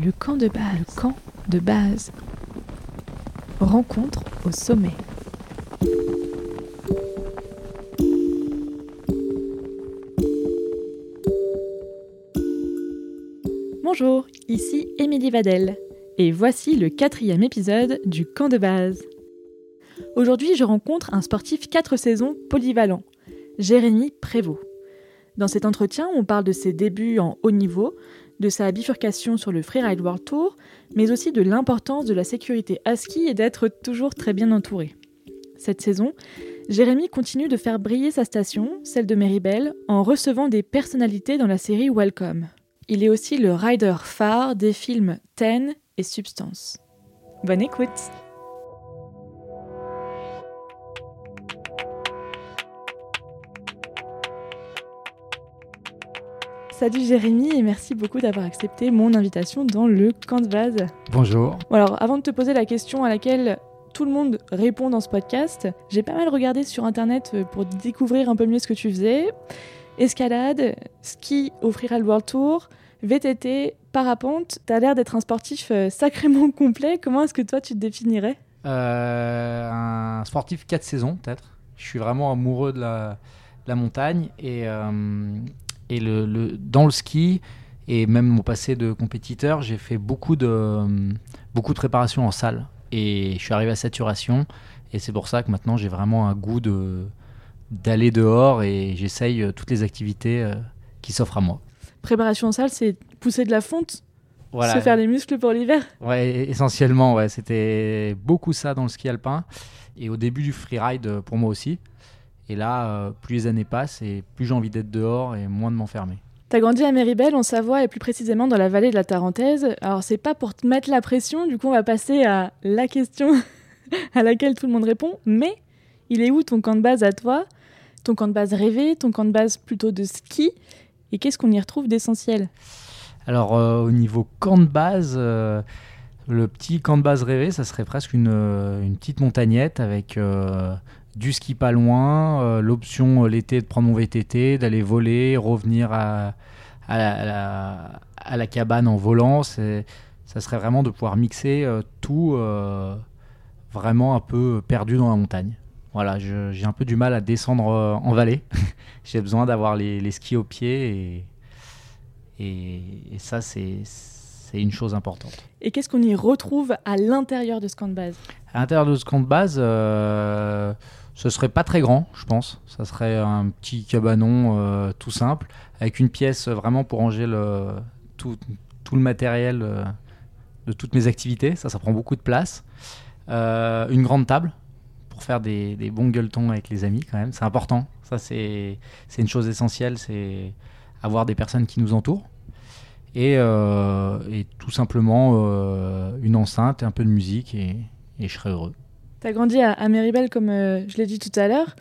Le camp de base. Camp de base. Rencontre au sommet. Bonjour, ici Émilie Vadel. Et voici le quatrième épisode du camp de base. Aujourd'hui, je rencontre un sportif 4 saisons polyvalent, Jérémy Prévost. Dans cet entretien, on parle de ses débuts en haut niveau, de sa bifurcation sur le Freeride World Tour, mais aussi de l'importance de la sécurité à ski et d'être toujours très bien entouré. Cette saison, Jérémy continue de faire briller sa station, celle de Meribel, en recevant des personnalités dans la série Welcome. Il est aussi le rider phare des films Ten et Substance. Bonne écoute Salut Jérémy et merci beaucoup d'avoir accepté mon invitation dans le camp de base. Bonjour. alors avant de te poser la question à laquelle tout le monde répond dans ce podcast, j'ai pas mal regardé sur internet euh, pour découvrir un peu mieux ce que tu faisais. Escalade, ski au Freeride World Tour, VTT, parapente, t'as l'air d'être un sportif euh, sacrément complet. Comment est-ce que toi tu te définirais? Euh, Un sportif 4 saisons peut-être. Je suis vraiment amoureux de la, montagne et, et le, dans le ski, et même mon passé de compétiteur, j'ai fait beaucoup de, beaucoup de préparation en salle. Et je suis arrivé à saturation. Et c'est pour ça que maintenant, j'ai vraiment un goût de, d'aller dehors et j'essaye euh, toutes les activités euh, qui s'offrent à moi. Préparation en salle, c'est pousser de la fonte voilà. Se faire les muscles pour l'hiver Ouais, essentiellement, ouais. C'était beaucoup ça dans le ski alpin. Et au début du freeride, euh, pour moi aussi. Et là, euh, plus les années passent et plus j'ai envie d'être dehors et moins de m'enfermer. T'as grandi à Méribel, en Savoie, et plus précisément dans la vallée de la Tarentaise. Alors, c'est pas pour te mettre la pression, du coup, on va passer à la question à laquelle tout le monde répond. Mais il est où ton camp de base à toi? Ton camp de base rêvé Ton camp de base plutôt de ski? Et qu'est-ce qu'on y retrouve d'essentiel? Alors, euh, au niveau camp de base, euh, le petit camp de base rêvé, ça serait presque une, une petite montagnette avec du ski pas loin, euh, l'option euh, l'été de prendre mon VTT, d'aller voler, revenir à, à, la, cabane en volant. Ça serait vraiment de pouvoir mixer euh, tout vraiment un peu perdu dans la montagne. Voilà, j'ai un peu du mal à descendre en vallée. j'ai besoin d'avoir les, skis au pied et, et, ça, c'est une chose importante. Et qu'est-ce qu'on y retrouve à l'intérieur de ce camp de base À l'intérieur de ce camp de base, ce serait pas très grand, je pense. Ça serait un petit cabanon euh, tout simple, avec une pièce vraiment pour ranger le, tout, tout le matériel euh, de toutes mes activités. Ça, ça prend beaucoup de place. Euh, une grande table pour faire des, bons gueuletons avec les amis, quand même. C'est important. Ça, c'est une chose essentielle, c'est avoir des personnes qui nous entourent. Et, et tout simplement une enceinte un peu de musique, et, et je serais heureux. Tu as grandi à, à Méribel, comme euh, je l'ai dit tout à l'heure.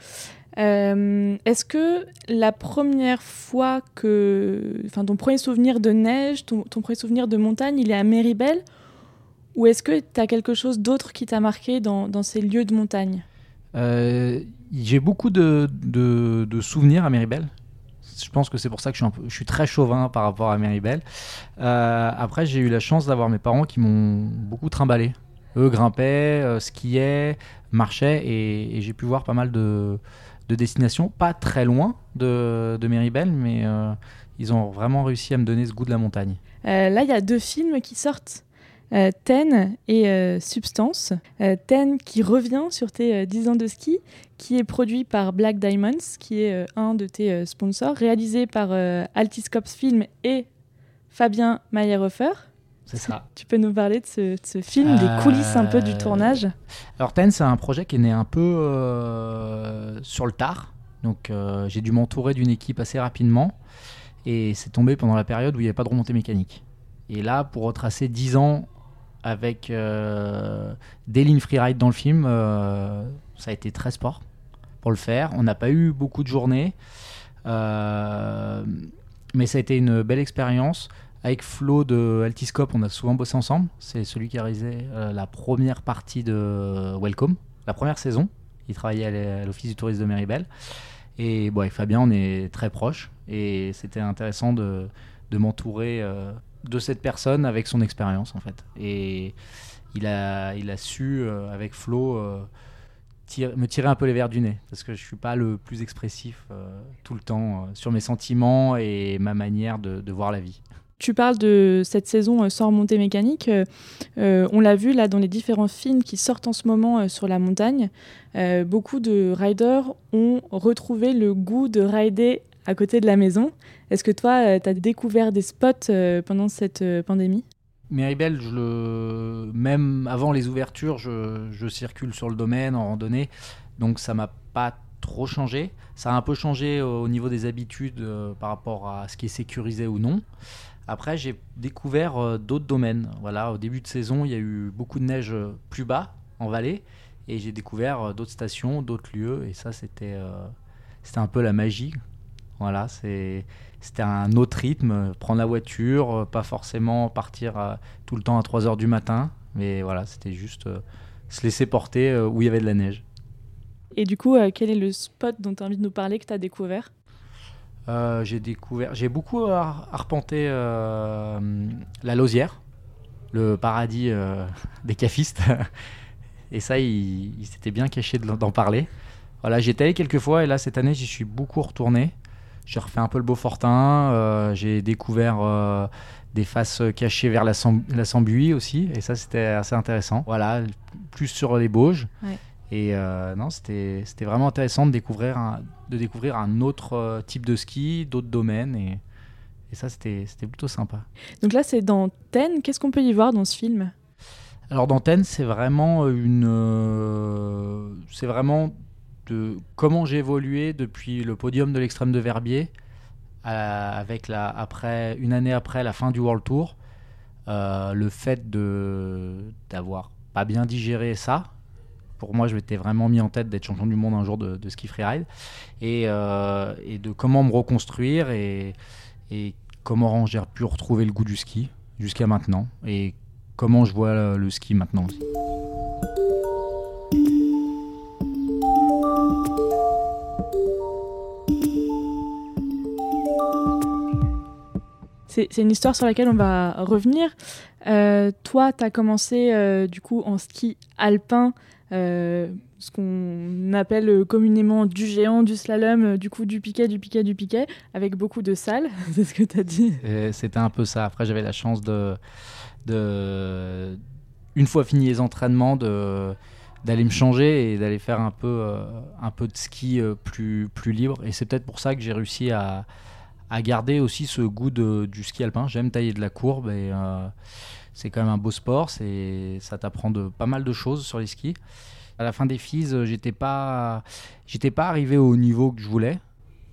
Euh, est-ce que la première fois que. Enfin, ton premier souvenir de neige, ton, premier souvenir de montagne, il est à Méribel Ou est-ce que tu as quelque chose d'autre qui t'a marqué dans, ces lieux de montagne? Euh, J'ai beaucoup de, souvenirs à Méribel. Je pense que c'est pour ça que je suis, je suis, très chauvin par rapport à Méribel. après, j'ai eu la chance d'avoir mes parents qui m'ont beaucoup trimballé eux grimpaient, euh, skiaient, marchaient et, j'ai pu voir pas mal de, destinations, pas très loin de, de Méribel, mais euh, ils ont vraiment réussi à me donner ce goût de la montagne. Euh, là, il y a deux films qui sortent. Ten et Substance. Ten qui revient sur tes 10 ans de ski, qui est produit par Black Diamonds, qui est un de tes sponsors, réalisé par Altiscopes Film et Fabien Mayerhofer. C'est ça. Tu peux nous parler de ce, film, des coulisses un peu du euh, tournage Alors Ten, c'est un projet qui est né un peu euh, sur le tard. Donc euh, j'ai dû m'entourer d'une équipe assez rapidement. Et c'est tombé pendant la période où il n'y avait pas de remontée mécanique. Et là, pour retracer 10 ans avec des lignes freeride dans le film, ça a été très sport pour le faire. On n'a pas eu beaucoup de journées. mais ça a été une belle expérience. Avec Flo de Altiscope, on a souvent bossé ensemble. C'est celui qui a réalisé euh, la première partie de Welcome, la première saison. Il travaillait à l'Office du tourisme de Méribel. Et avec Fabien, on est très proches. Et c'était intéressant de, m'entourer euh, de cette personne avec son expérience en fait. Et il a, su euh, avec Flo me tirer un peu les verres du nez parce que je suis pas le plus expressif tout le temps sur mes sentiments et ma manière de, voir la vie. Tu parles de cette saison sans montée mécanique. on l'a vu là dans les différents films qui sortent en ce moment sur la montagne. beaucoup de riders ont retrouvé le goût de rider à côté de la maison. Est-ce que toi, tu as découvert des spots pendant cette pandémie? Méribel, je le... même avant les ouvertures, je, circule sur le domaine en randonnée, donc ça m'a pas trop changé. Ça a un peu changé au niveau des habitudes euh, par rapport à ce qui est sécurisé ou non. Après, j'ai découvert euh, d'autres domaines. Voilà, au début de saison, il y a eu beaucoup de neige euh, plus bas en vallée, et j'ai découvert d'autres stations, d'autres lieux, et ça, c'était c'était un peu la magie. Voilà, c'est c'était un autre rythme, prendre la voiture, euh, pas forcément partir euh, tout le temps à 3 heures du matin, mais voilà, c'était juste euh, se laisser porter où il y avait de la neige. Et du coup, quel est le spot dont tu as envie de nous parler que tu as découvert? J'ai découvert, j'ai beaucoup arpenté la Lausière, le paradis des cafistes. et ça, il, il s'était bien caché d'en parler. Voilà, j'étais allé quelques fois et là, cette année, j'y suis beaucoup retourné. J'ai refait un peu le Beaufortin, euh, j'ai découvert euh, des faces cachées vers la, Sambuie aussi, et ça c'était assez intéressant. Voilà, plus sur les Bauges. Et euh, non, c'était vraiment intéressant de découvrir un, de découvrir un autre type de ski, d'autres domaines, et, et ça c'était plutôt sympa. Donc là c'est dans Ten, qu'est-ce qu'on peut y voir dans ce film? Alors dans Ten, c'est vraiment une, c'est vraiment de comment j'ai évolué depuis le podium de l'extrême de Verbier, avec la, après, une année après la fin du World Tour. Euh, le fait d'avoir pas bien digéré ça, pour moi, je m'étais vraiment mis en tête d'être champion du monde un jour de, ski freeride et, euh, et, de comment me reconstruire et, et comment j'ai pu retrouver le goût du ski jusqu'à maintenant et comment je vois le ski maintenant aussi. c'est une histoire sur laquelle on va revenir. Euh, toi, tu as commencé euh, du coup en ski alpin, euh, ce qu'on appelle communément du géant, du slalom, du coup du piquet, du piquet, du piquet, avec beaucoup de salles. c'est ce que tu as dit. C'était un peu ça. Après, j'avais la chance de, de, une fois fini les entraînements, de d'aller me changer et d'aller faire un peu, un peu de ski plus, plus libre. Et c'est peut-être pour ça que j'ai réussi à, à garder aussi ce goût du ski alpin. J'aime tailler de la courbe et euh, c'est quand même un beau sport. Ça t'apprend de, pas mal de choses sur les skis. À la fin des FIS, j'étais pas, j'étais pas arrivé au niveau que je voulais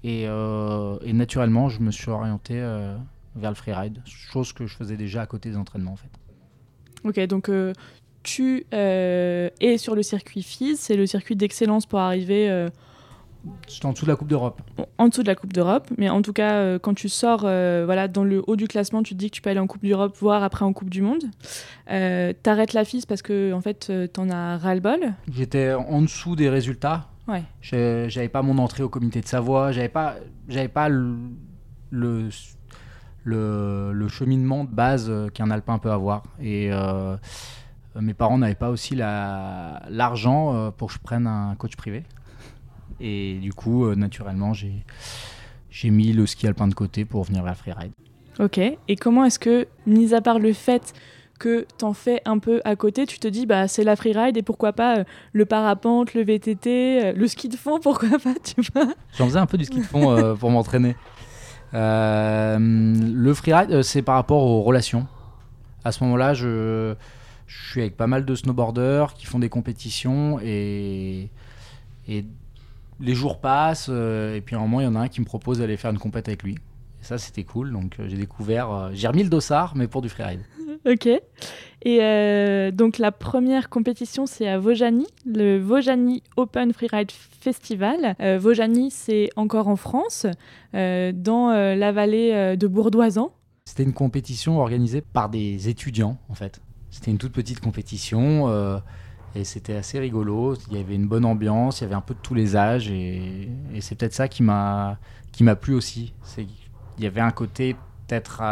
et, euh, naturellement, je me suis orienté euh, vers le freeride, chose que je faisais déjà à côté des entraînements en fait. Ok, donc tu es sur le circuit FIS, c'est le circuit d'excellence pour arriver en dessous de la Coupe d'Europe. En dessous de la Coupe d'Europe, mais en tout cas, euh, quand tu sors euh, voilà, dans le haut du classement, tu te dis que tu peux aller en Coupe d'Europe, voire après en Coupe du Monde. Euh, T'arrêtes la FIS parce que en fait, t'en as ras-le-bol. J'étais en dessous des résultats. Ouais. J'avais pas mon entrée au comité de Savoie, j'avais pas, pas le, le, le, cheminement de base qu'un Alpin peut avoir. Et mes parents n'avaient pas aussi l'argent pour que je prenne un coach privé. Et du coup, euh, naturellement, j'ai mis le ski alpin de côté pour venir vers freeride. Ok. Et comment est-ce que, mis à part le fait que t'en fais un peu à côté, tu te dis bah c'est la freeride et pourquoi pas euh, le parapente, le VTT, euh, le ski de fond, pourquoi pas, tu vois? J'en faisais un peu du ski de fond pour m'entraîner. le freeride, c'est par rapport aux relations. À ce moment-là, je, je suis avec pas mal de snowboarders qui font des compétitions et, et les jours passent, euh, et puis à un moment, il y en a un qui me propose d'aller faire une compète avec lui. Et ça, c'était cool. Donc, euh, j'ai découvert. Euh, j'ai remis le dossard, mais pour du freeride. ok. Et donc, la première compétition, c'est à Vojani, le Vojani Open Freeride Festival. Vojani, c'est encore en France, dans la vallée de Bourdoisan. C'était une compétition organisée par des étudiants, en fait. C'était une toute petite compétition. Et c'était assez rigolo. Il y avait une bonne ambiance, il y avait un peu de tous les âges. Et, c'est peut-être ça qui m'a, plu aussi. Il y avait un côté peut-être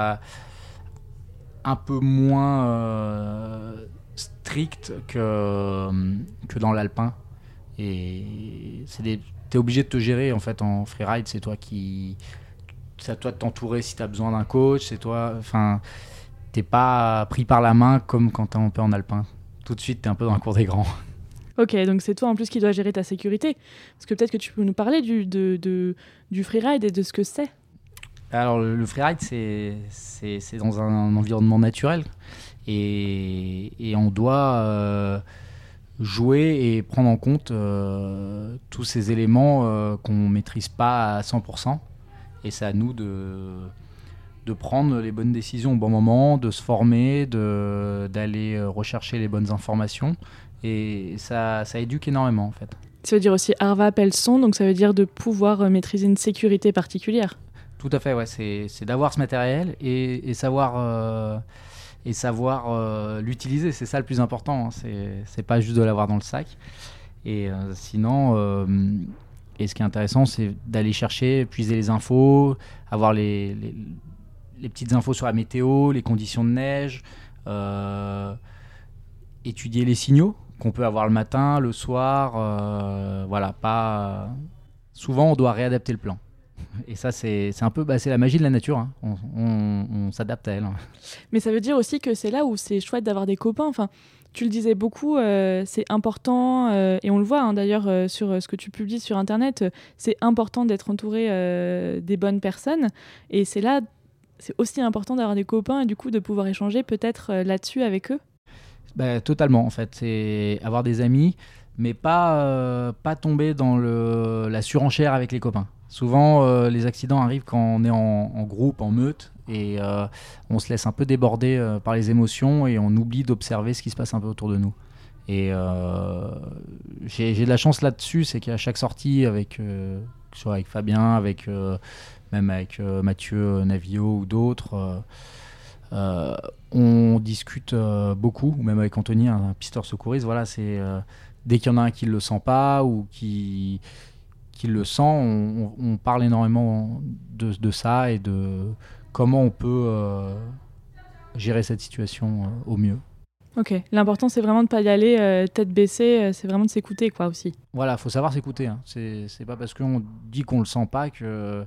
un peu moins euh, strict que, que dans l'alpin. Et t'es obligé de te gérer en fait en freeride, c'est toi qui. C'est à toi de t'entourer si tu as besoin d'un coach, c'est toi. Enfin, t'es pas pris par la main comme quand t'es un peu en alpin. Tout de suite, t'es un peu dans la cour des grands. Ok, donc c'est toi en plus qui dois gérer ta sécurité. Parce que peut-être que tu peux nous parler du, de, de, du freeride et de ce que c'est. Alors le, freeride, c'est dans un, environnement naturel. Et, et on doit euh, jouer et prendre en compte euh, tous ces éléments euh, qu'on ne maîtrise pas à 100%. Et c'est à nous de, de prendre les bonnes décisions au bon moment, de se former, d'aller rechercher les bonnes informations et ça, ça éduque énormément en fait. Ça veut dire aussi Arva appelle son, donc ça veut dire de pouvoir euh, maîtriser une sécurité particulière. Tout à fait, ouais. c'est d'avoir ce matériel et, et savoir, euh, et savoir euh, l'utiliser. C'est ça le plus important. Hein. C'est pas juste de l'avoir dans le sac. Et sinon, et ce qui est intéressant, c'est d'aller chercher, puiser les infos, avoir les, les, les, petites infos sur la météo, les conditions de neige, étudier les signaux qu'on peut avoir le matin, le soir. Euh, voilà, pas. Souvent, on doit réadapter le plan. Et ça, c'est un peu bah, c'est la magie de la nature. Hein. On, s'adapte à elle. Mais ça veut dire aussi que c'est là où c'est chouette d'avoir des copains. Enfin, tu le disais beaucoup, euh, c'est important, euh, et on le voit hein, d'ailleurs sur ce que tu publies sur Internet, c'est important d'être entouré des bonnes personnes. Et c'est là, c'est aussi important d'avoir des copains et du coup de pouvoir échanger peut-être là-dessus avec eux? Bah, totalement, en fait. C'est avoir des amis, mais pas, euh, pas tomber dans le, la surenchère avec les copains. Souvent, euh, les accidents arrivent quand on est en, groupe, en meute, et euh, on se laisse un peu déborder par les émotions et on oublie d'observer ce qui se passe un peu autour de nous. Et j'ai de la chance là-dessus, c'est qu'à chaque sortie, avec, soit avec Fabien, avec, même avec Mathieu Navio ou d'autres, euh, on discute euh, beaucoup, même avec Anthony, un pisteur secouriste. Voilà, c'est euh, dès qu'il y en a un qui ne le sent pas ou qui, qui le sent, on, parle énormément de, ça et de comment on peut gérer cette situation au mieux. Ok, l'important c'est vraiment de ne pas y aller tête baissée, c'est vraiment de s'écouter quoi aussi. Voilà, faut savoir s'écouter. Hein. C'est pas parce qu'on dit qu'on le sent pas que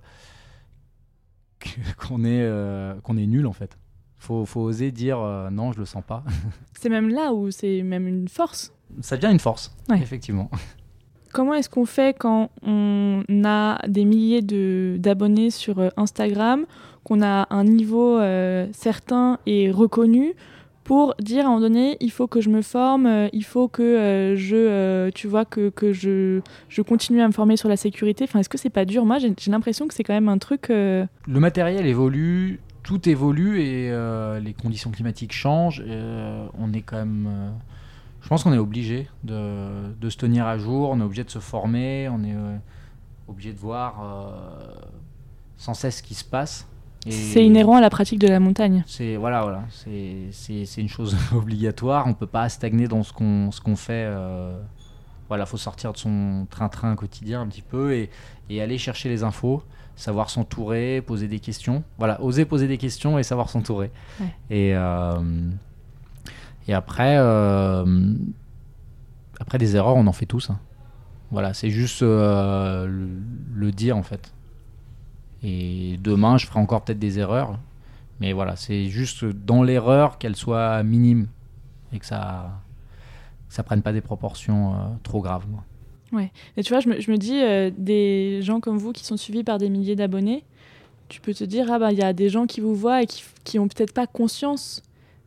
qu'on est qu'on est nul en fait faut, faut oser dire euh, non, je le sens pas. c'est même là où c'est même une force. Ça devient une force, effectivement. Comment est-ce qu'on fait quand on a des milliers d'abonnés sur euh, Instagram, qu'on a un niveau euh, certain et reconnu pour dire à un moment donné, il faut que je me forme, il faut que je, tu vois, que, que je, je, continue à me former sur la sécurité. Enfin, est-ce que c'est pas dur? Moi, j'ai l'impression que c'est quand même un truc. Le matériel évolue, tout évolue et euh, les conditions climatiques changent. Euh, on est quand même. Euh, je pense qu'on est obligé de, de, se tenir à jour, on est obligé de se former, on est obligé de voir sans cesse ce qui se passe. C'est inhérent à la pratique de la montagne. C'est voilà, voilà, c'est une chose obligatoire. On peut pas stagner dans ce qu'on ce qu'on fait. voilà, faut sortir de son train-train quotidien un petit peu et, et aller chercher les infos savoir s'entourer, poser des questions. Voilà, oser poser des questions et savoir s'entourer. Et, euh, et après, euh, après des erreurs, on en fait tous. Hein. Voilà, c'est juste euh, le, dire en fait. Et demain, je ferai encore peut-être des erreurs. Mais voilà, c'est juste dans l'erreur qu'elle soit minime et que ça ça prenne pas des proportions trop graves. Moi. Ouais. Et tu vois, je me, je me dis, euh, des gens comme vous qui sont suivis par des milliers d'abonnés, tu peux te dire, ah bah, il y a des gens qui vous voient et qui, qui peut-être pas conscience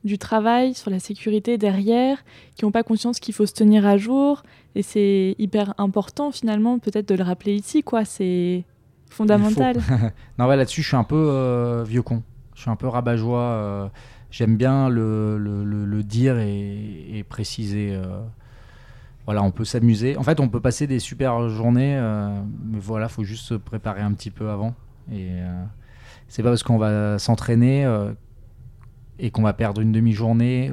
du travail sur la sécurité derrière, qui n'ont pas conscience qu'il faut se tenir à jour. Et c'est hyper important, finalement, peut-être de le rappeler ici, quoi. C'est fondamental. non, ouais, là-dessus, je suis un peu euh, vieux con. Je suis un peu rabat-joie. Euh, j'aime bien le, le, le, dire et, et préciser voilà, on peut s'amuser. En fait, on peut passer des super journées, euh, mais voilà, faut juste se préparer un petit peu avant. Et euh, c'est pas parce qu'on va s'entraîner euh, et qu'on va perdre une demi-journée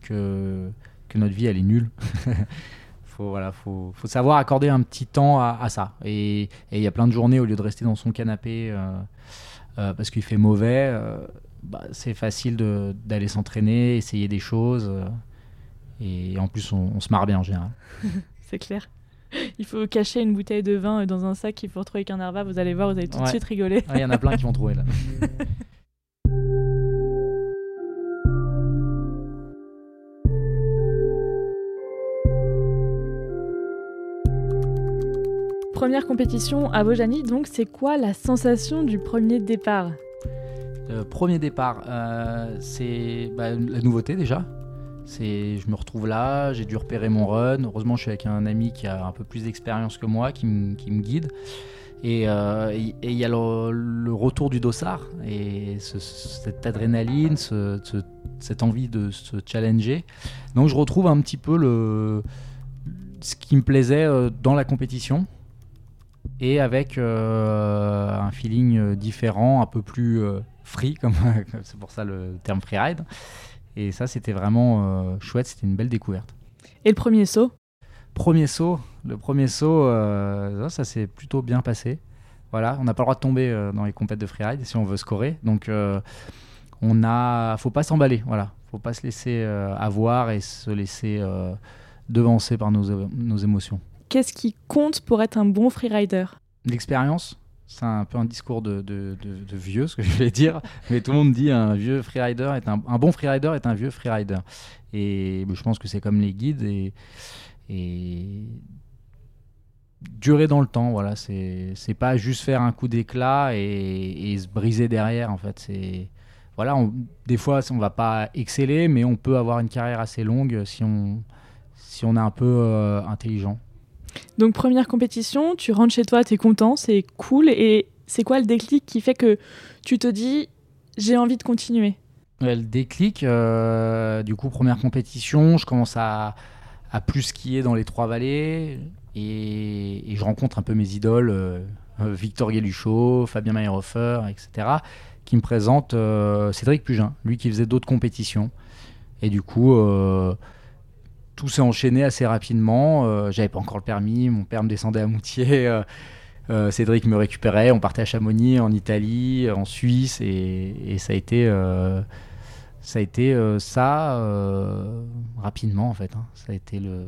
que, que notre vie elle est nulle. faut voilà, faut, faut, savoir accorder un petit temps à, ça. Et il y a plein de journées au lieu de rester dans son canapé parce qu'il fait mauvais bah, c'est facile d'aller s'entraîner, essayer des choses. et en plus, on, se marre bien en général. c'est clair. Il faut cacher une bouteille de vin dans un sac, il faut retrouver qu'un nerva, vous allez voir, vous allez tout de suite rigoler. Il y en a plein qui vont trouver là. Première compétition à Bojani, donc c'est quoi la sensation du premier départ? Le premier départ, euh, c'est bah, la nouveauté déjà. C'est, je me retrouve là, j'ai dû repérer mon run. Heureusement, je suis avec un ami qui a un peu plus d'expérience que moi, qui, me guide. Et euh, il y a le, retour du dossard et cette adrénaline, cette envie de se challenger. Donc je retrouve un petit peu le, ce qui me plaisait euh, dans la compétition et avec euh, un feeling différent, un peu plus euh, free, comme c'est pour ça le terme freeride. Et ça, c'était vraiment euh, chouette, c'était une belle découverte. Et le premier saut? Premier saut, le premier saut, ça s'est plutôt bien passé. Voilà, on n'a pas le droit de tomber dans les compètes de freeride si on veut scorer. Donc, on a, faut pas s'emballer. Voilà, faut pas se laisser avoir et se laisser devancer par nos, nos émotions qu'est-ce qui compte pour être un bon freerider L'expérience. C'est un peu un discours de, vieux, ce que je vais dire, mais tout le monde dit un vieux freerider est un, bon freerider est un vieux freerider. Et je pense que c'est comme les guides et, durer dans le temps. Voilà, c'est pas juste faire un coup d'éclat et, se briser derrière. En fait, c'est voilà, des fois on va pas exceller, mais on peut avoir une carrière assez longue si on si on est un peu euh, intelligent. Donc première compétition, tu rentres chez toi, tu es content, c'est cool. Et c'est quoi le déclic qui fait que tu te dis j'ai envie de continuer? Le déclic, euh, du coup première compétition, je commence à, à, plus skier dans les trois vallées et, je rencontre un peu mes idoles, euh, Victor Guéluchot, Fabien Meyerhofer, etc., qui me présentent euh, Cédric Pugin, lui qui faisait d'autres compétitions. Et du coup, tout s'est enchaîné assez rapidement. Euh, j'avais pas encore le permis, mon père me descendait à Moutier. Euh, euh, Cédric me récupérait, on partait à Chamonix, en Italie, en Suisse, et, ça a été ça rapidement en fait. Hein. Ça a le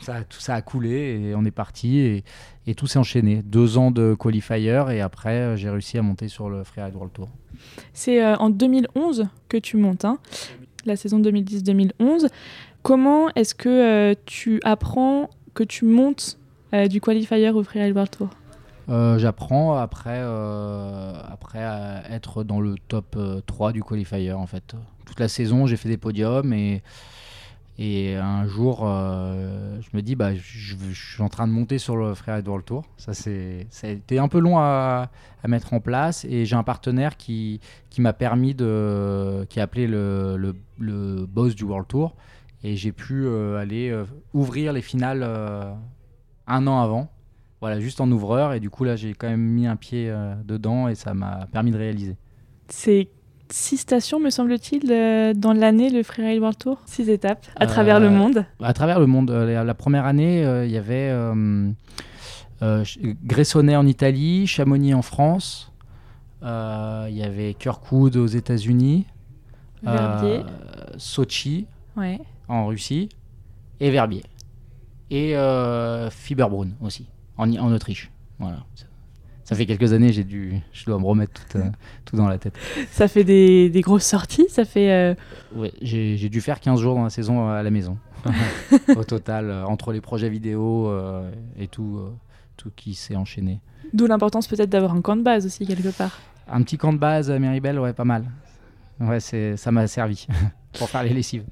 ça, tout ça a coulé et on est parti et, tout s'est enchaîné. Deux ans de qualifier et après j'ai réussi à monter sur le Freeride World Tour. C'est en 2011 que tu montes, hein la saison 2010-2011. Comment est-ce que euh, tu apprends que tu montes euh, du qualifier au Freeride World Tour? Euh, J'apprends après, après être dans le top 3 du qualifier en fait. Toute la saison, j'ai fait des podiums et, et un jour, je me dis, bah, je, suis en train de monter sur le Freeride World Tour. Ça a été un peu long à, à mettre en place et j'ai un partenaire qui, qui m'a permis de. qui a appelé le, le, le boss du World Tour et j'ai pu euh, aller euh, ouvrir les finales euh, un an avant. Voilà, juste en ouvreur. Et du coup, là, j'ai quand même mis un pied dedans et ça m'a permis de réaliser. C'est six stations, me semble-t-il, dans l'année, le Freeride World Tour? Six étapes à travers le monde À travers le monde. La, première année, il y avait Gressonnet en Italie, Chamonix en France, il y avait Kirkwood aux États-Unis, Sochi. Ouais en Russie, et Verbier. Et euh, Fiberbrunn aussi, en, en Autriche. Voilà. Ça, fait quelques années, j'ai dû, je dois me remettre tout, euh, tout dans la tête. Ça fait des, des grosses sorties Ça fait. Euh, ouais, j'ai dû faire 15 jours dans la saison à la maison. Au total, euh, entre les projets vidéo et tout, tout qui s'est enchaîné. D'où l'importance peut-être d'avoir un camp de base aussi, quelque part. Un petit camp de base à Méribel, ouais, pas mal. Ouais, ça m'a servi pour faire les lessives.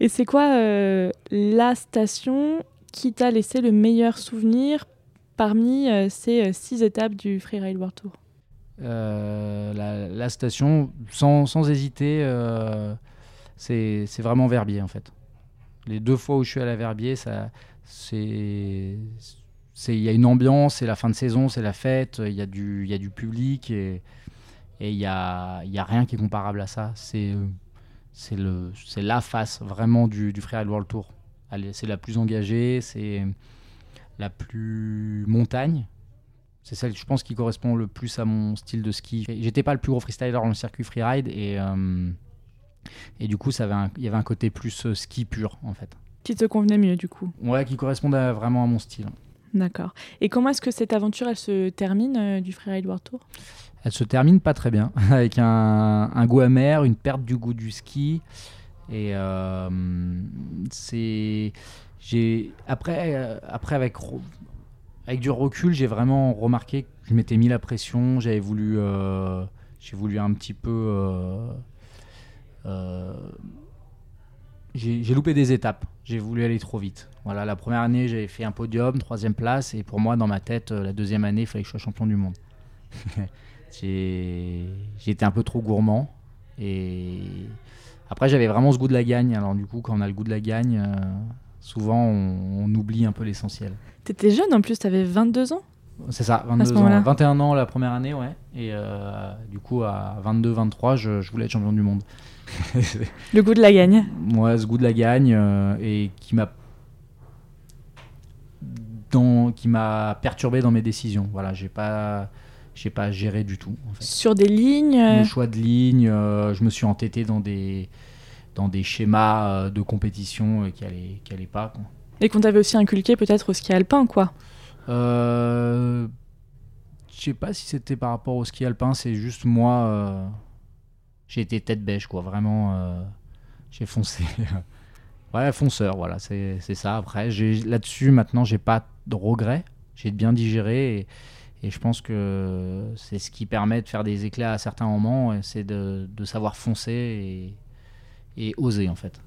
Et c'est quoi euh, la station qui t'a laissé le meilleur souvenir parmi euh, ces euh, six étapes du Freeride World Tour? La, station, sans, sans hésiter, c'est vraiment Verbier en fait. Les deux fois où je suis à la Verbier, c'est il y a une ambiance, c'est la fin de saison, c'est la fête, il y, a du, du public et il n'y a, y a rien qui est comparable à ça. C'est c'est le c'est la face vraiment du, du Freeride World Tour. C'est la plus engagée, c'est la plus montagne. C'est celle, je pense, qui correspond le plus à mon style de ski. J'étais pas le plus gros freestyler dans le circuit freeride et, euh, et du coup, ça avait il y avait un côté plus euh, ski pur en fait. Qui te convenait mieux du coup? Ouais, qui correspondait vraiment à mon style. D'accord. Et comment est-ce que cette aventure, elle se termine euh, du Freeride World Tour? Elle se termine pas très bien, avec un, goût amer, une perte du goût du ski. Et c'est. J'ai après, après avec avec du recul, j'ai vraiment remarqué que je m'étais mis la pression. J'avais voulu, euh, j'ai voulu un petit peu. Euh, euh, j'ai loupé des étapes. J'ai voulu aller trop vite. Voilà, la première année, j'avais fait un podium, troisième place, et pour moi, dans ma tête, la deuxième année, il fallait que je sois champion du monde. été un peu trop gourmand. Et après, j'avais vraiment ce goût de la gagne. Alors, du coup, quand on a le goût de la gagne, souvent, on, on oublie un peu l'essentiel. T'étais jeune en plus, t'avais 22 ans? C'est ça, 22 ans. 21 ans la première année, ouais. Et euh, du coup, à 22-23, je, voulais être champion du monde. le goût de la gagne. Ouais, ce goût de la gagne euh, et qui m'a qui m'a perturbé dans mes décisions. Voilà, j'ai pas j'ai pas géré du tout. Sur des lignes. Le euh choix de lignes, je me suis entêté dans des dans des schémas de compétition qui allaient qui allaient pas. Quoi. Et qu'on t'avait aussi inculqué peut-être au ski alpin, quoi. Euh... Je sais pas si c'était par rapport au ski alpin, c'est juste moi. Euh, j'ai été tête bêche, quoi. Vraiment, euh, j'ai foncé. ouais, fonceur, voilà, c'est ça. Après, là-dessus, maintenant, j'ai pas de regrets. J'ai bien digéré et, et, je pense que c'est ce qui permet de faire des éclats à certains moments, c'est de, de, savoir foncer et, et oser, en fait.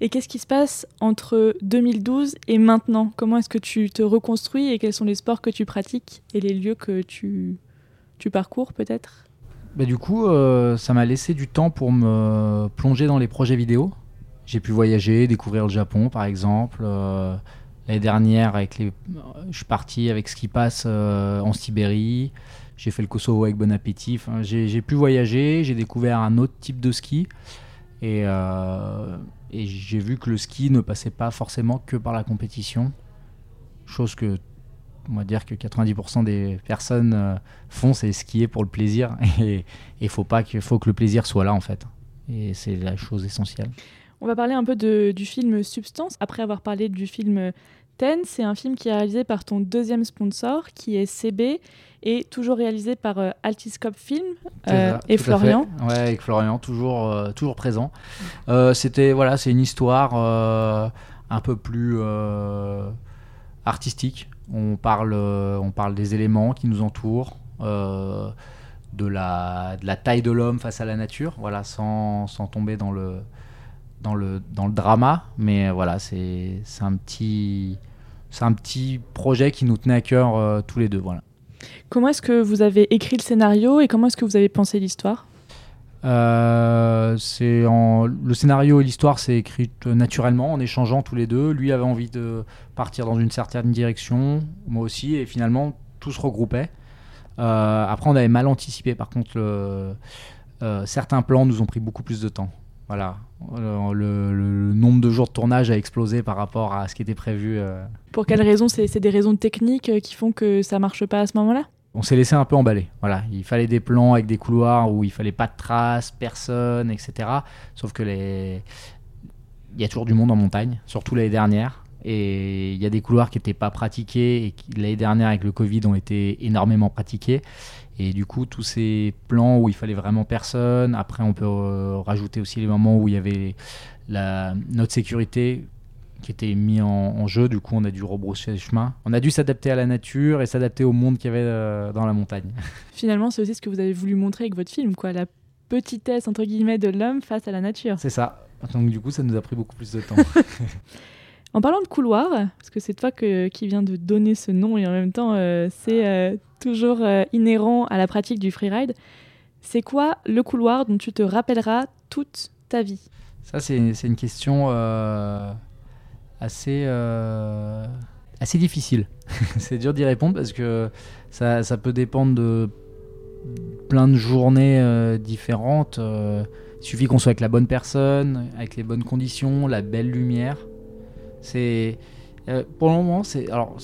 Et qu'est-ce qui se passe entre 2012 et maintenant? Comment est-ce que tu te reconstruis et quels sont les sports que tu pratiques et les lieux que tu, tu parcours peut-être? Bah, Du coup, euh, ça m'a laissé du temps pour me plonger dans les projets vidéo. J'ai pu voyager, découvrir le Japon par exemple. Euh, l'année dernière, avec les... je suis parti avec ce qui passe euh, en Sibérie. J'ai fait le Kosovo avec Bon Appétit. j'ai pu voyager, j'ai découvert un autre type de ski. Et, et j'ai vu que le ski ne passait pas forcément que par la compétition. Chose que, on va dire que 90% des personnes euh, font, c'est skier pour le plaisir. Et il faut, pas que, faut que le plaisir soit là, en fait. Et c'est la chose essentielle. On va parler un peu de, du film Substance, après avoir parlé du film Ten. C'est un film qui est réalisé par ton deuxième sponsor, qui est CB, et toujours réalisé par euh, Altiscope Film euh, et Florian. Ouais, avec Florian, toujours, euh, toujours présent. C'était voilà, c'est une histoire un peu plus artistique. On parle, on parle des éléments qui nous entourent. de la, de la taille de l'homme face à la nature, voilà, sans, sans tomber dans le, dans le, dans le drama. Mais voilà, c'est un petit, c'est un petit projet qui nous tenait à cœur tous les deux. Voilà. Comment est-ce que vous avez écrit le scénario et comment est-ce que vous avez pensé l'histoire? Euh, en... Le scénario et l'histoire s'est écrit naturellement en échangeant tous les deux. Lui avait envie de partir dans une certaine direction, moi aussi, et finalement tout se regroupait. Euh, après, on avait mal anticipé. Par contre, euh, certains plans nous ont pris beaucoup plus de temps. Voilà, le, nombre de jours de tournage a explosé par rapport à ce qui était prévu. Euh. Pour quelles raisons? C'est des raisons techniques euh, qui font que ça marche pas à ce moment-là? On s'est laissé un peu emballer. Voilà, il fallait des plans avec des couloirs où il fallait pas de traces, personne, etc. Sauf que les, il y a toujours du monde en montagne, surtout l'année dernière. Et il y a des couloirs qui n'étaient pas pratiqués et qui l'année dernière avec le Covid ont été énormément pratiqués. Et du coup, tous ces plans où il fallait vraiment personne, après on peut euh, rajouter aussi les moments où il y avait la, notre sécurité qui était mis en, jeu, du coup on a dû rebrousser les chemins. On a dû s'adapter à la nature et s'adapter au monde qu'il y avait euh, dans la montagne. Finalement, c'est aussi ce que vous avez voulu montrer avec votre film, quoi, la petitesse entre guillemets de l'homme face à la nature. C'est ça. Donc du coup, ça nous a pris beaucoup plus de temps. En parlant de couloir, parce que c'est toi qui viens de donner ce nom et en même temps euh, c'est euh, toujours euh, inhérent à la pratique du freeride, c'est quoi le couloir dont tu te rappelleras toute ta vie? Ça c'est une question assez, assez difficile. c'est dur d'y répondre parce que ça, ça, peut dépendre de plein de journées différentes. il suffit qu'on soit avec la bonne personne, avec les bonnes conditions, la belle lumière. C'est euh, pour le moment, c'est alors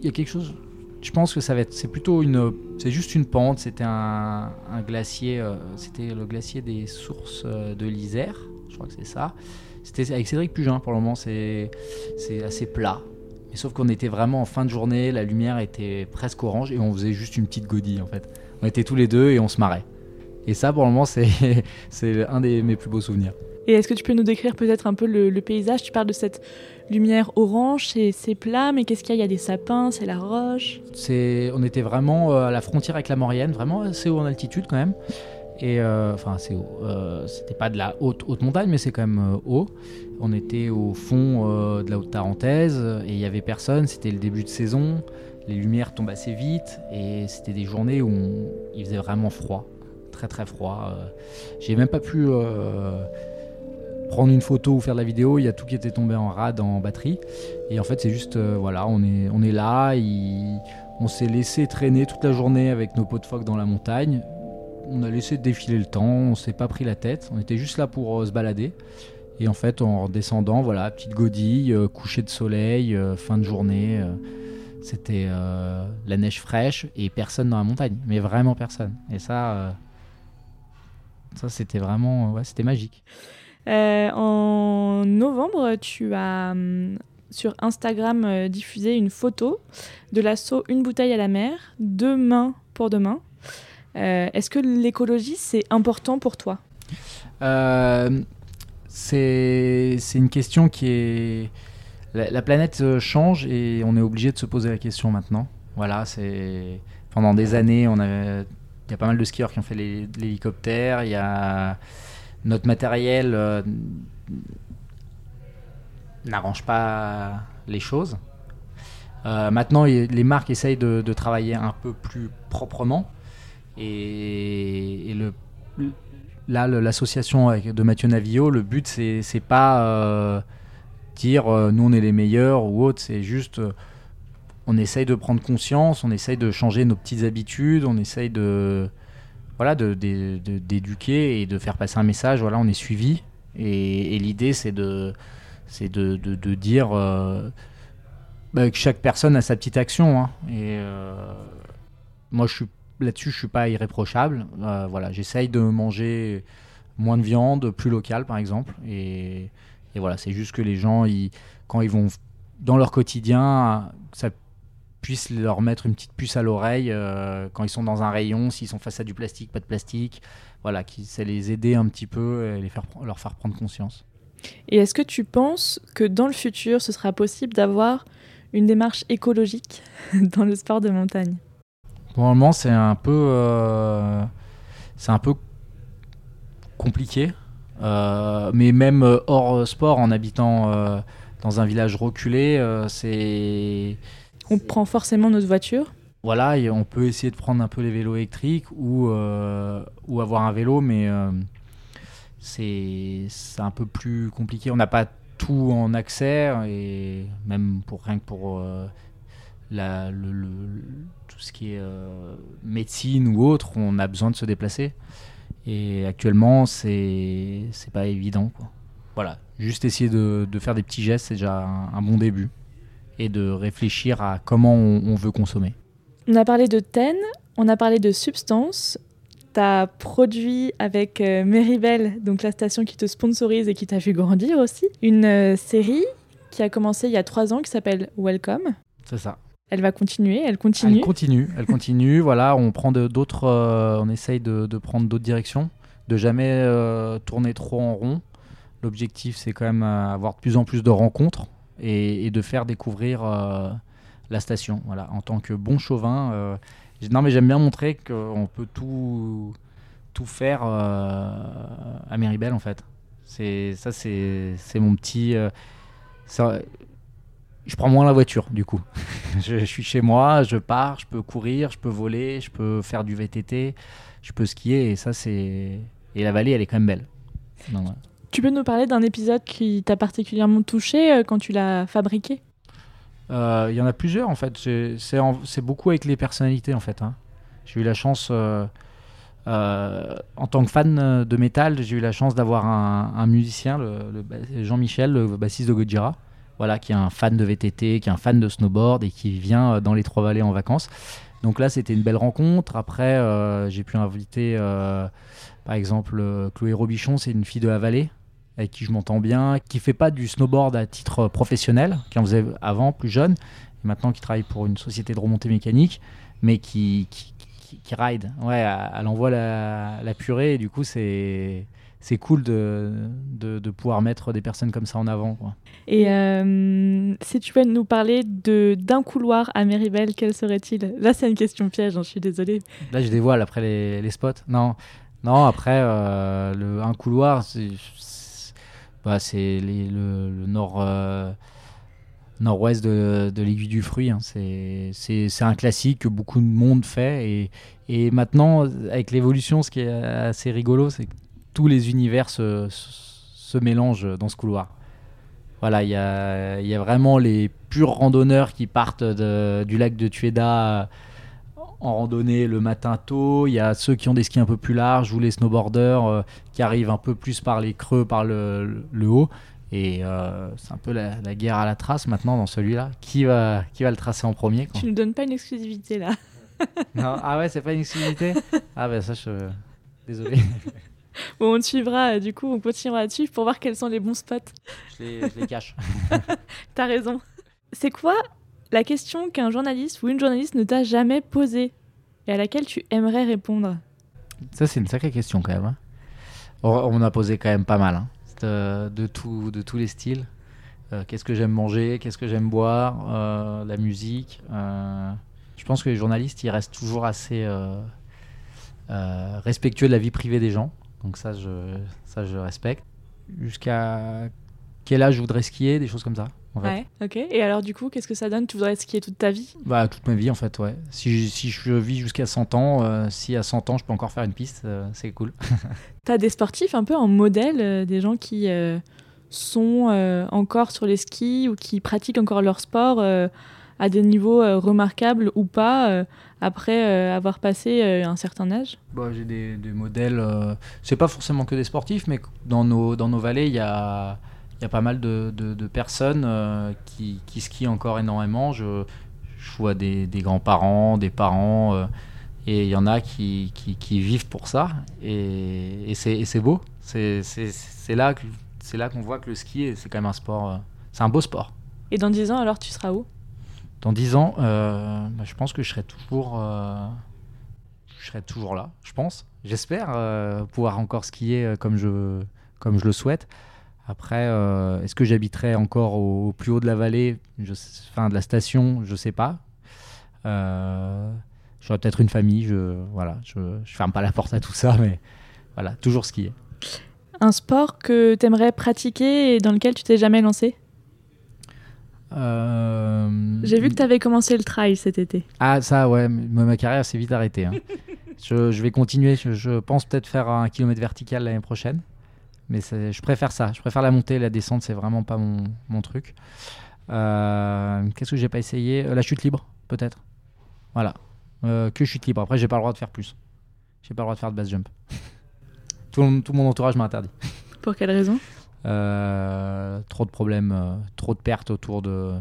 il y a quelque chose je pense que ça va être, c'est plutôt une, c'est juste une pente. C'était un, glacier, euh, c'était le glacier des sources euh, de l'Isère, je crois que c'est ça. C'était avec Cédric Pugin pour le moment, c'est, c'est assez plat. Mais sauf qu'on était vraiment en fin de journée, la lumière était presque orange et on faisait juste une petite godille en fait. On était tous les deux et on se marrait. Et ça, pour le moment, c'est, c'est un des mes plus beaux souvenirs. Et est-ce que tu peux nous décrire peut-être un peu le, paysage? Tu parles de cette lumière orange, c'est plat, mais qu'est-ce qu'il y a? Il y a des sapins, c'est la roche c'est, On était vraiment euh, à la frontière avec la Maurienne, vraiment assez haut en altitude quand même. Et euh, enfin, c'est. Euh, c'était pas de la haute, haute montagne, mais c'est quand même haut. On était au fond de la haute Tarentaise et il y avait personne. C'était le début de saison. Les lumières tombent assez vite et c'était des journées où il faisait vraiment froid, très très froid. J'ai même pas pu prendre une photo ou faire de la vidéo, il y a tout qui était tombé en rade en batterie. Et en fait, c'est juste, euh, voilà, on est, on est là, on s'est laissé traîner toute la journée avec nos pots de phoque dans la montagne. On a laissé défiler le temps, on s'est pas pris la tête, on était juste là pour euh, se balader. Et en fait, en descendant, voilà, petite godille, euh, coucher de soleil, fin de journée. c'était la neige fraîche et personne dans la montagne, mais vraiment personne. Et ça, ça c'était vraiment, ouais, c'était magique. Euh, en novembre, tu as hum, sur Instagram euh, diffusé une photo de l'assaut Une bouteille à la mer, deux mains pour demain. Euh, est-ce que l'écologie, c'est important pour toi? C'est une question qui est... La, planète change et on est obligé de se poser la question maintenant. Voilà, c'est... Pendant des années, on il y a pas mal de skieurs qui ont fait l'hélicoptère, il y a notre matériel euh, n'arrange pas les choses. Euh, maintenant, les marques essayent de, travailler un peu plus proprement. Et, là, l'association de Mathieu Navillot, le but, c'est, c'est pas euh, dire nous on est les meilleurs ou autre, c'est juste on essaye de prendre conscience, on essaye de changer nos petites habitudes, on essaye de, voilà, d'éduquer de, et de faire passer un message. Voilà, on est suivi. Et, l'idée, c'est de, c'est de, de, dire euh, bah, que chaque personne a sa petite action. Hein. Et euh, moi, je suis là-dessus, je suis pas irréprochable. Euh, voilà, j'essaye de manger moins de viande, plus local, par exemple. Et, et voilà, c'est juste que les gens, ils, quand ils vont dans leur quotidien, ça puisse leur mettre une petite puce à l'oreille euh, quand ils sont dans un rayon, s'ils sont face à du plastique, pas de plastique. Voilà, qui ça les aider un petit peu et les faire, leur faire prendre conscience. Et est-ce que tu penses que dans le futur, ce sera possible d'avoir une démarche écologique dans le sport de montagne? Pour le moment, c'est un peu, euh, c'est un peu compliqué. Euh, mais même hors sport, en habitant dans un village reculé, c'est on prend forcément notre voiture. Voilà, on peut essayer de prendre un peu les vélos électriques ou, euh, ou avoir un vélo, mais euh, c'est un peu plus compliqué. On n'a pas tout en accès, et même pour rien que pour euh, la, le, tout ce qui est médecine ou autre, on a besoin de se déplacer. Et actuellement, c'est pas évident. Voilà, juste essayer de, de faire des petits gestes, c'est déjà un bon début et de réfléchir à comment on, veut consommer. On a parlé de TEN, on a parlé de substances. Tu as produit avec euh, Meribel, donc la station qui te sponsorise et qui t'a vu grandir aussi, une euh, série qui a commencé il y a trois ans qui s'appelle Welcome. C'est ça. Elle va continuer, elle continue. Elle continue, elle continue. voilà, on prend d'autres, euh, on essaye de, prendre d'autres directions, de jamais tourner trop en rond. L'objectif, c'est quand même avoir de plus en plus de rencontres et, de faire découvrir euh, la station. Voilà, en tant que bon chauvin, euh, non mais j'aime bien montrer qu'on peut tout tout faire euh, à Méribel en fait. C'est ça, c'est mon petit. je prends moins la voiture du coup. je, suis chez moi, je pars, je peux courir, je peux voler, je peux faire du VTT, je peux skier et ça c'est et la vallée elle est quand même belle. Tu peux nous parler d'un épisode qui t'a particulièrement touché euh, quand tu l'as fabriqué? Euh, Il y en a plusieurs en fait. C'est beaucoup avec les personnalités en fait. Hein. J'ai eu la chance, euh, en tant que fan de métal, j'ai eu la chance d'avoir un, musicien, le, Jean-Michel, le bassiste de Gojira, voilà, qui est un fan de VTT, qui est un fan de snowboard et qui vient dans les Trois-Vallées en vacances. Donc là, c'était une belle rencontre. Après, j'ai pu inviter, par exemple, Chloé Robichon, c'est une fille de la vallée avec qui je m'entends bien, qui fait pas du snowboard à titre professionnel, qui en faisait avant, plus jeune, et maintenant qui travaille pour une société de remontée mécanique, mais qui, qui, qui, ride. Ouais, elle envoie la, la purée, et du coup, c'est c'est cool de, de, pouvoir mettre des personnes comme ça en avant. Quoi. Et euh, si tu peux nous parler de, d'un couloir à Méribel, quel serait-il? Là, c'est une question piège, hein, je suis désolée. Là, je dévoile après les, les spots. Non, non après, euh, le, un couloir, c'est, bah, c'est le, nord. Euh, nord-ouest de, de l'aiguille du fruit. Hein. C'est, un classique que beaucoup de monde fait. Et, et maintenant, avec l'évolution, ce qui est assez rigolo, c'est que tous les univers se, se, mélangent dans ce couloir. Voilà, il y a, y a, vraiment les purs randonneurs qui partent du lac de Tueda en randonnée le matin tôt. Il y a ceux qui ont des skis un peu plus larges ou les snowboarders euh, qui arrivent un peu plus par les creux, par le, le, haut. Et euh, c'est un peu la, la, guerre à la trace maintenant dans celui-là. Qui va, qui va le tracer en premier Tu ne donnes pas une exclusivité là. non, ah ouais, c'est pas une exclusivité? Ah ben ça, je... désolé. Bon, on suivra, euh, du coup, on continuera à suivre pour voir quels sont les bons spots. Je les, je les cache. T'as raison. C'est quoi la question qu'un journaliste ou une journaliste ne t'a jamais posée et à laquelle tu aimerais répondre? Ça, c'est une sacrée question quand même. Hein. On a posé quand même pas mal, hein. de, tout, de tous les styles. Euh, qu'est-ce que j'aime manger, qu'est-ce que j'aime boire, euh, la musique. je pense que les journalistes, ils restent toujours assez respectueux de la vie privée des gens. Donc ça, je, ça, je respecte. Jusqu'à quel âge je voudrais skier, des choses comme ça. En fait. Ouais, ok. Et alors, du coup, qu'est-ce que ça donne? Tu voudrais skier toute ta vie? Bah, toute ma vie, en fait, ouais. Si, si je vis jusqu'à 100 ans, euh, si à 100 ans, je peux encore faire une piste, euh, c'est cool. T'as des sportifs un peu en modèle, euh, des gens qui sont encore sur les skis ou qui pratiquent encore leur sport à des niveaux remarquables ou pas après avoir passé un certain âge? Bah, J'ai des, modèles, euh, c'est pas forcément que des sportifs, mais dans nos, dans nos vallées, il y a, y a pas mal de, de, personnes qui, qui, skient encore énormément. Je, je vois des, des grands-parents, des parents, et il y en a qui, qui, qui, vivent pour ça, et, et c'est beau. C'est là, là qu'on voit que le ski, c'est quand même un sport, c'est un beau sport. Et dans 10 ans, alors, tu seras où? Dans 10 ans, euh, bah, je pense que je serai toujours, euh, je serai toujours là, je pense. J'espère euh, pouvoir encore skier comme je, comme je le souhaite. Après, est-ce que j'habiterai encore au, plus haut de la vallée, je, enfin de la station, je sais pas. J'aurai peut-être une famille, je, voilà, je, je ferme pas la porte à tout ça, mais voilà, toujours skier. Un sport que tu aimerais pratiquer et dans lequel tu t'es jamais lancé? Euh, J'ai vu que tu avais commencé le trail cet été. Ah, ça, ouais, ma carrière s'est vite arrêtée. Hein. je, je, vais continuer. Je, pense peut-être faire un kilomètre vertical l'année prochaine. Mais je préfère ça. Je préfère la montée. La descente, c'est vraiment pas mon, mon truc. Euh, qu'est-ce que j'ai pas essayé? Euh, La chute libre, peut-être. Voilà. que chute libre. Après, j'ai pas le droit de faire plus. J'ai pas le droit de faire de base jump. tout, tout mon entourage m'a interdit. Pour quelle raison? Euh, trop de problèmes, euh, trop de pertes autour de,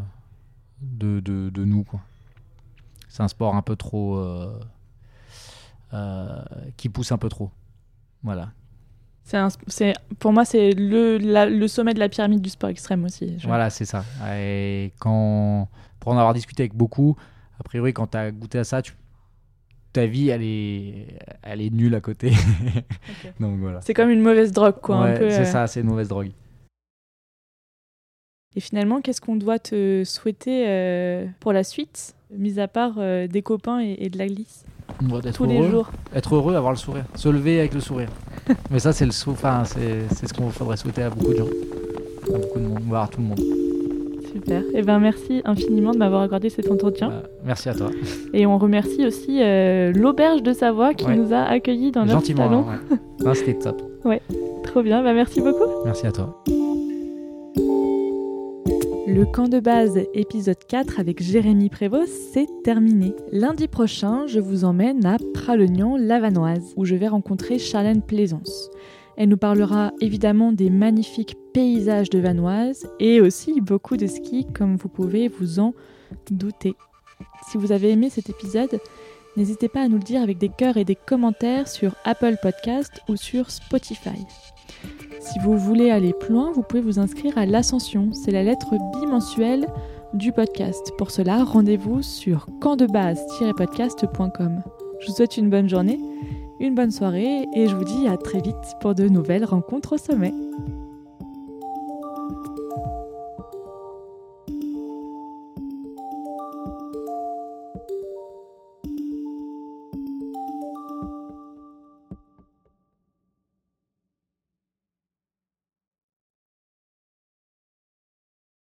de, de, nous. C'est un sport un peu trop. Euh, qui pousse un peu trop. Voilà. C'est pour moi, c'est le, le sommet de la pyramide du sport extrême aussi. Voilà, c'est ça. Et quand, pour en avoir discuté avec beaucoup, a priori, quand tu as goûté à ça, tu, ta vie, elle est, elle est nulle à côté. Donc voilà. C'est comme une mauvaise drogue, quoi. c'est euh. ça, c'est une mauvaise drogue. Et finalement, qu'est-ce qu'on doit te souhaiter euh, pour la suite, mis à part euh, des copains et, de la glisse? Tous les jours. Être heureux, avoir le sourire. Se lever avec le sourire. Mais ça, c'est le enfin, c'est ce qu'on faudrait souhaiter à beaucoup de gens. À beaucoup de monde, voire à tout le monde. Super. Et eh ben merci infiniment de m'avoir accordé cet entretien. Bah, merci à toi. Et on remercie aussi euh, l'auberge de Savoie qui nous a accueillis dans notre salon. Ouais. C'était top. ouais, trop bien. Bah, merci beaucoup. Merci à toi. Le camp de base épisode 4 avec Jérémy Prévost, c'est terminé. Lundi prochain, je vous emmène à Pralognan-Lavanoise où je vais rencontrer Charlène Plaisance. Elle nous parlera évidemment des magnifiques paysages de Vanoise et aussi beaucoup de ski comme vous pouvez vous en douter. Si vous avez aimé cet épisode, n'hésitez pas à nous le dire avec des cœurs et des commentaires sur Apple Podcast ou sur Spotify. Si vous voulez aller plus loin, vous pouvez vous inscrire à l'Ascension. C'est la lettre bimensuelle du podcast. Pour cela, rendez-vous sur campdebase-podcast.com. Je vous souhaite une bonne journée, une bonne soirée et je vous dis à très vite pour de nouvelles rencontres au sommet.